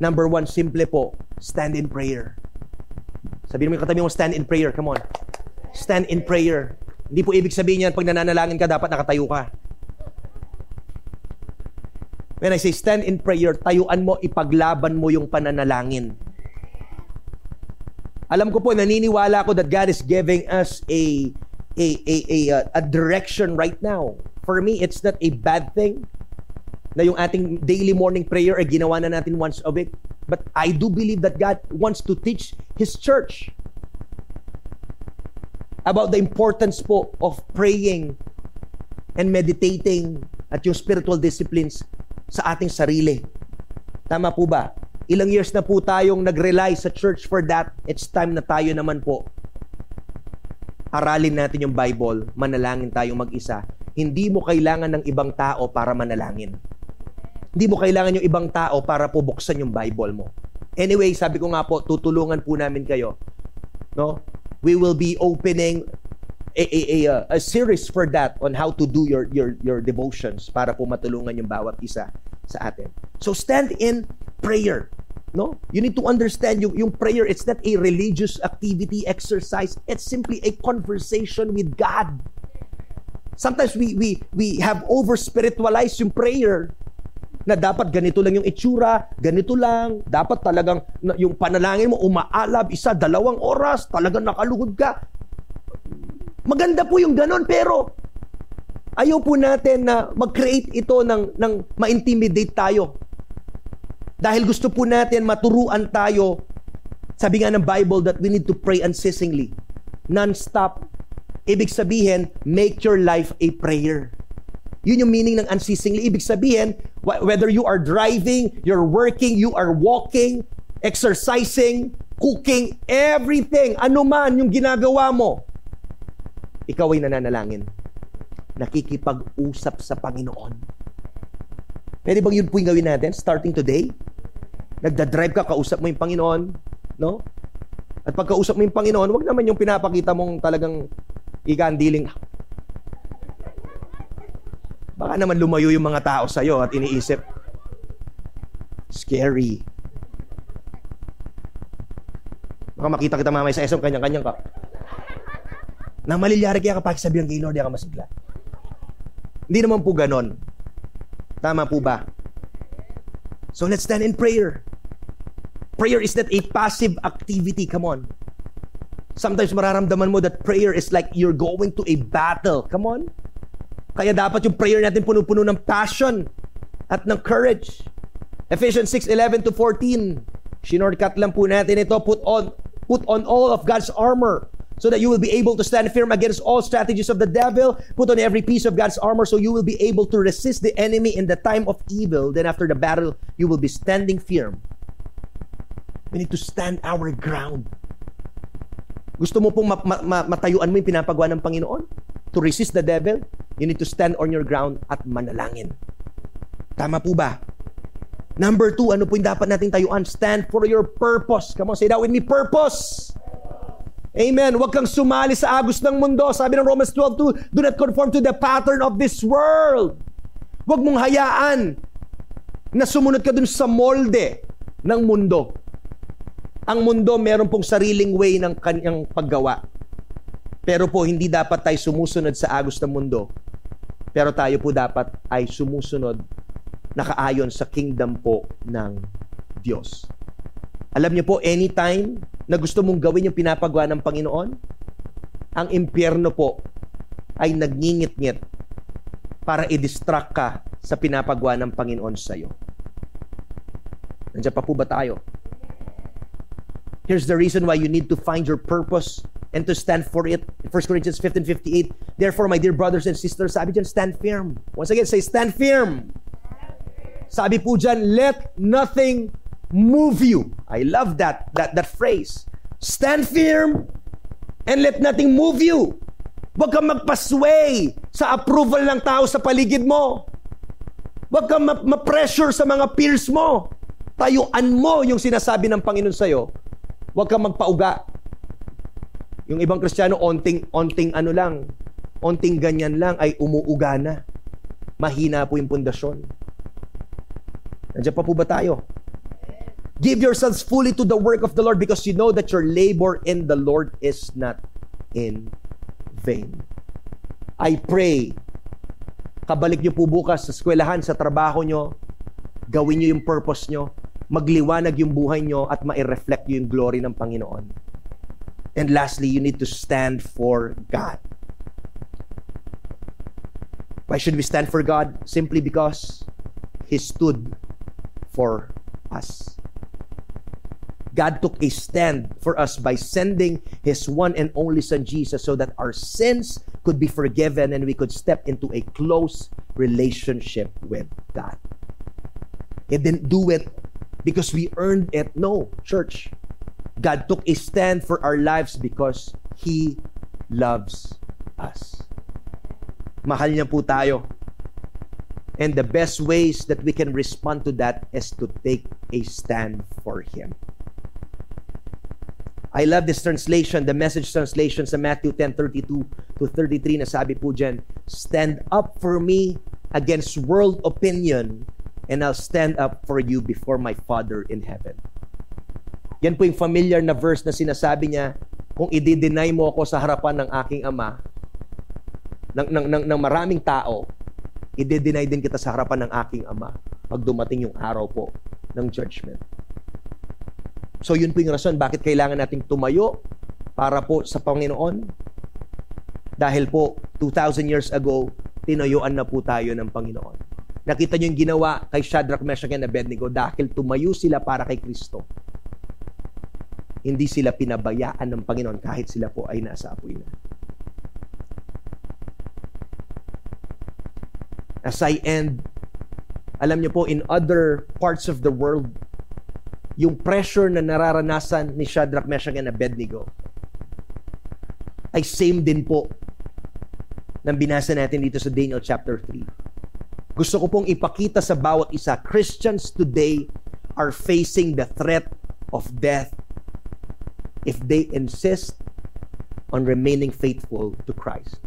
Number one, simple po, stand in prayer. Sabihin mo yung katabi mo, stand in prayer. Come on. Stand in prayer. Hindi po ibig sabihin yan, pag nananalangin ka, dapat nakatayo ka. When I say stand in prayer, tayuan mo, ipaglaban mo yung pananalangin. Alam ko po, naniniwala ko that God is giving us a, a, a, a, a direction right now. For me, it's not a bad thing na yung ating daily morning prayer ay ginawa na natin once a week. But I do believe that God wants to teach His church about the importance po of praying and meditating at yung spiritual disciplines sa ating sarili. Tama po ba? Ilang years na po tayong nag-rely sa church for that. It's time na tayo naman po. Aralin natin yung Bible, manalangin tayong mag-isa. Hindi mo kailangan ng ibang tao para manalangin. Hindi mo kailangan yung ibang tao para po buksan yung Bible mo. Anyway, sabi ko nga po, tutulungan po namin kayo. No? We will be opening a, a, a, a series for that on how to do your, your, your devotions para po matulungan yung bawat isa sa atin. So stand in prayer. No? You need to understand yung, yung prayer, it's not a religious activity, exercise. It's simply a conversation with God. Sometimes we, we, we have over-spiritualized yung prayer na dapat ganito lang yung itsura, ganito lang, dapat talagang yung panalangin mo umaalab, isa, dalawang oras, talagang nakaluhod ka. Maganda po yung ganon, pero ayaw po natin na mag-create ito ng, ng ma-intimidate tayo. Dahil gusto po natin maturuan tayo, sabi nga ng Bible that we need to pray unceasingly, non-stop. Ibig sabihin, make your life a prayer. Yun yung meaning ng unceasingly. Ibig sabihin, whether you are driving, you're working, you are walking, exercising, cooking, everything, ano man yung ginagawa mo, ikaw ay nananalangin. Nakikipag-usap sa Panginoon. Pwede bang yun po yung gawin natin starting today? Nagda-drive ka, kausap mo yung Panginoon, no? At pagkausap mo yung Panginoon, wag naman yung pinapakita mong talagang ikandiling. Baka naman lumayo yung mga tao sa'yo at iniisip, scary. Baka makita kita mamaya sa SM, kanyang-kanyang ka. Nang malilyari kaya kapag sabihan kay Lord, ka masigla. Hindi naman po ganon. Tama po ba? So let's stand in prayer. Prayer is not a passive activity. Come on. Sometimes mararamdaman mo that prayer is like you're going to a battle. Come on. Kaya dapat yung prayer natin puno-puno ng passion at ng courage. Ephesians 6:11 to 14. Shinortcut lang po natin ito. Put on put on all of God's armor so that you will be able to stand firm against all strategies of the devil. Put on every piece of God's armor so you will be able to resist the enemy in the time of evil. Then after the battle, you will be standing firm. We need to stand our ground. Gusto mo pong ma- ma- matayuan mo yung pinapagawa ng Panginoon? To resist the devil, you need to stand on your ground at manalangin. Tama po ba? Number two, ano po yung dapat nating tayuan? Stand for your purpose. Come on, say that with me, purpose. Amen. Huwag kang sumali sa agos ng mundo. Sabi ng Romans 12.2, Do not conform to the pattern of this world. Huwag mong hayaan na sumunod ka dun sa molde ng mundo. Ang mundo meron pong sariling way ng kanyang paggawa. Pero po, hindi dapat tayo sumusunod sa agos ng mundo. Pero tayo po dapat ay sumusunod nakaayon sa kingdom po ng Diyos. Alam niyo po, anytime na gusto mong gawin yung pinapagawa ng Panginoon, ang impyerno po ay nagngingit-ngit para i-distract ka sa pinapagawa ng Panginoon sa iyo. Nandiyan pa po ba tayo? Here's the reason why you need to find your purpose and to stand for it. 1 Corinthians 15:58. Therefore, my dear brothers and sisters, sabi dyan, stand firm. Once again, say, stand firm. Sabi po dyan, let nothing move you. I love that, that, that phrase. Stand firm and let nothing move you. Huwag kang magpasway sa approval ng tao sa paligid mo. Huwag kang ma-pressure sa mga peers mo. Tayuan mo yung sinasabi ng Panginoon sa'yo. Huwag kang magpauga. Yung ibang Kristiyano, onting, onting ano lang, onting ganyan lang ay umuuga na. Mahina po yung pundasyon. Nandiyan pa po ba tayo? Give yourselves fully to the work of the Lord because you know that your labor in the Lord is not in vain. I pray, kabalik niyo po bukas sa eskwelahan, sa trabaho niyo, gawin niyo yung purpose niyo, magliwanag yung buhay niyo at ma-reflect yung glory ng Panginoon. And lastly, you need to stand for God. Why should we stand for God? Simply because He stood for us. God took a stand for us by sending His one and only Son Jesus so that our sins could be forgiven and we could step into a close relationship with God. He didn't do it because we earned it. No, church. God took a stand for our lives because He loves us. Mahal niya po tayo. And the best ways that we can respond to that is to take a stand for Him. I love this translation, the message translation sa Matthew 10:32 to 33 na sabi po diyan, stand up for me against world opinion and I'll stand up for you before my Father in heaven. Yan po yung familiar na verse na sinasabi niya, kung i-deny mo ako sa harapan ng aking ama, ng, ng, ng, ng maraming tao, i-deny din kita sa harapan ng aking ama pag dumating yung araw po ng judgment. So yun po yung rason bakit kailangan nating tumayo para po sa Panginoon. Dahil po 2,000 years ago, tinayuan na po tayo ng Panginoon. Nakita niyo yung ginawa kay Shadrach, Meshach, and Abednego dahil tumayo sila para kay Kristo. Hindi sila pinabayaan ng Panginoon kahit sila po ay nasa apoy na. As I end, alam niyo po, in other parts of the world, yung pressure na nararanasan ni Shadrach, Meshach, and Abednego ay same din po ng binasa natin dito sa Daniel chapter 3. Gusto ko pong ipakita sa bawat isa, Christians today are facing the threat of death if they insist on remaining faithful to Christ.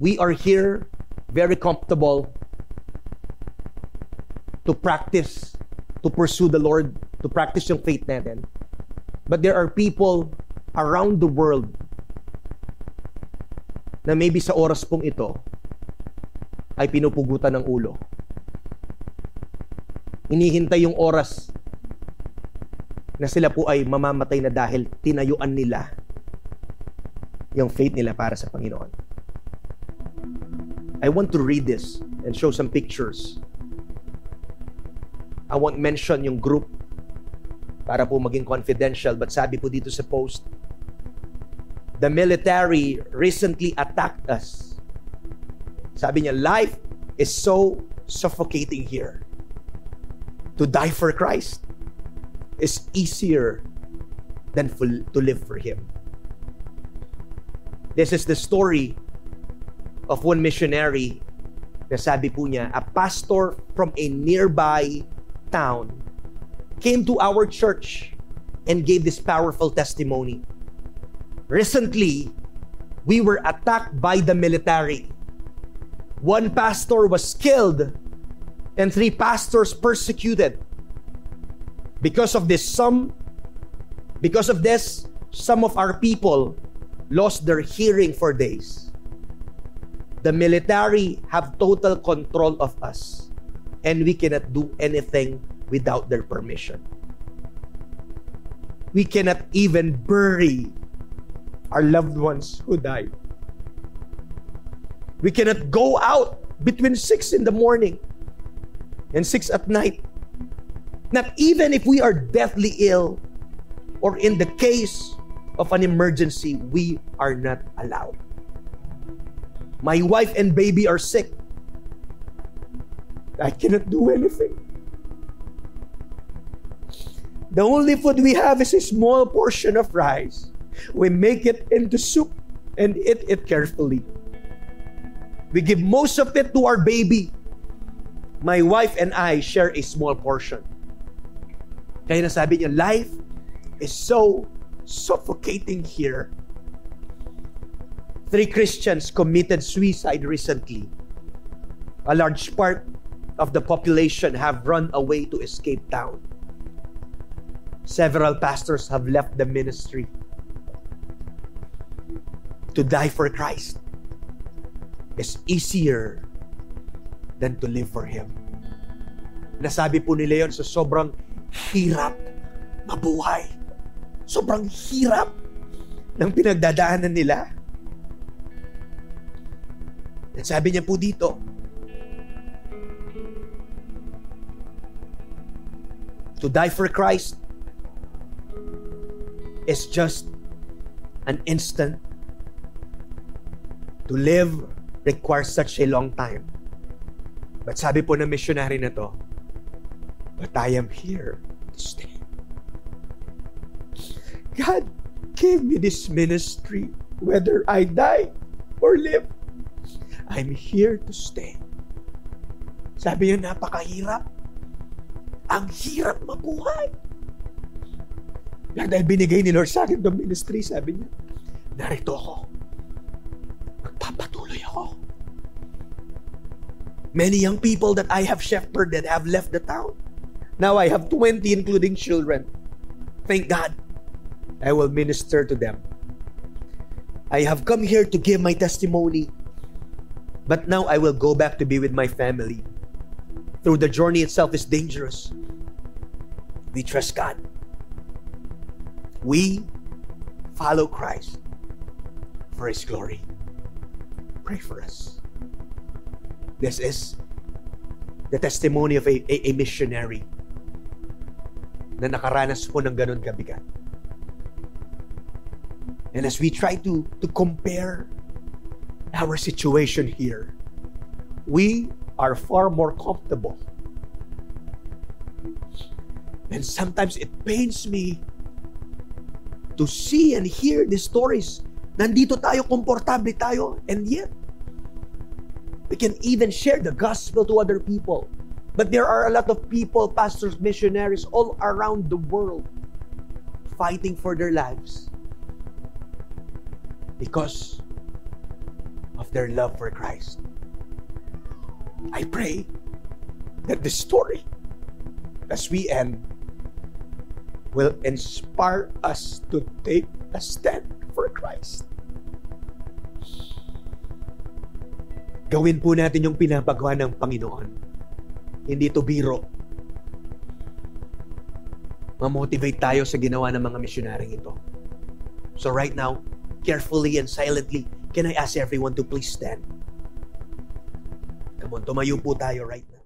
We are here very comfortable to practice, to pursue the Lord to practice yung faith natin. But there are people around the world na maybe sa oras pong ito ay pinupugutan ng ulo. Inihintay yung oras na sila po ay mamamatay na dahil tinayuan nila yung faith nila para sa Panginoon. I want to read this and show some pictures. I won't mention yung group para po maging confidential. But sabi po dito sa post, the military recently attacked us. Sabi niya, life is so suffocating here. To die for Christ is easier than to live for Him. This is the story of one missionary na sabi po niya, a pastor from a nearby town came to our church and gave this powerful testimony. Recently, we were attacked by the military. One pastor was killed and three pastors persecuted. Because of this, some because of this, some of our people lost their hearing for days. The military have total control of us and we cannot do anything without their permission. We cannot even bury our loved ones who died. We cannot go out between 6 in the morning and 6 at night. Not even if we are deathly ill or in the case of an emergency, we are not allowed. My wife and baby are sick. I cannot do anything. The only food we have is a small portion of rice. We make it into soup and eat it carefully. We give most of it to our baby. My wife and I share a small portion. Kaya nasabi niya, life is so suffocating here. Three Christians committed suicide recently. A large part of the population have run away to escape town. Several pastors have left the ministry to die for Christ is easier than to live for Him. Nasabi po nila yon sa sobrang hirap mabuhay. Sobrang hirap ng pinagdadaanan nila. At sabi niya po dito, to die for Christ is just an instant. To live requires such a long time. But sabi po ng missionary na to, but I am here to stay. God gave me this ministry whether I die or live. I'm here to stay. Sabi niya, napakahirap. Ang hirap mabuhay. Dahil binigay ni Lord sa akin itong ministry, sabi niya, narito ako. Magpapatuloy ako. Many young people that I have shepherded have left the town. Now I have 20 including children. Thank God. I will minister to them. I have come here to give my testimony. But now I will go back to be with my family. Through the journey itself is dangerous. We trust God. We follow Christ for His glory. Pray for us. This is the testimony of a, a, a missionary na nakaranas po ng ganun kabigat. And as we try to, to compare our situation here, we are far more comfortable. And sometimes it pains me to see and hear the stories. Nandito tayo, komportable tayo, and yet, we can even share the gospel to other people. But there are a lot of people, pastors, missionaries all around the world fighting for their lives because of their love for Christ. I pray that the story, as we end, will inspire us to take a stand for Christ. Gawin po natin yung pinapagawa ng Panginoon. Hindi to biro. Ma-motivate tayo sa ginawa ng mga misyonaring ito. So right now, carefully and silently, can I ask everyone to please stand? Come on, tumayo po tayo right now.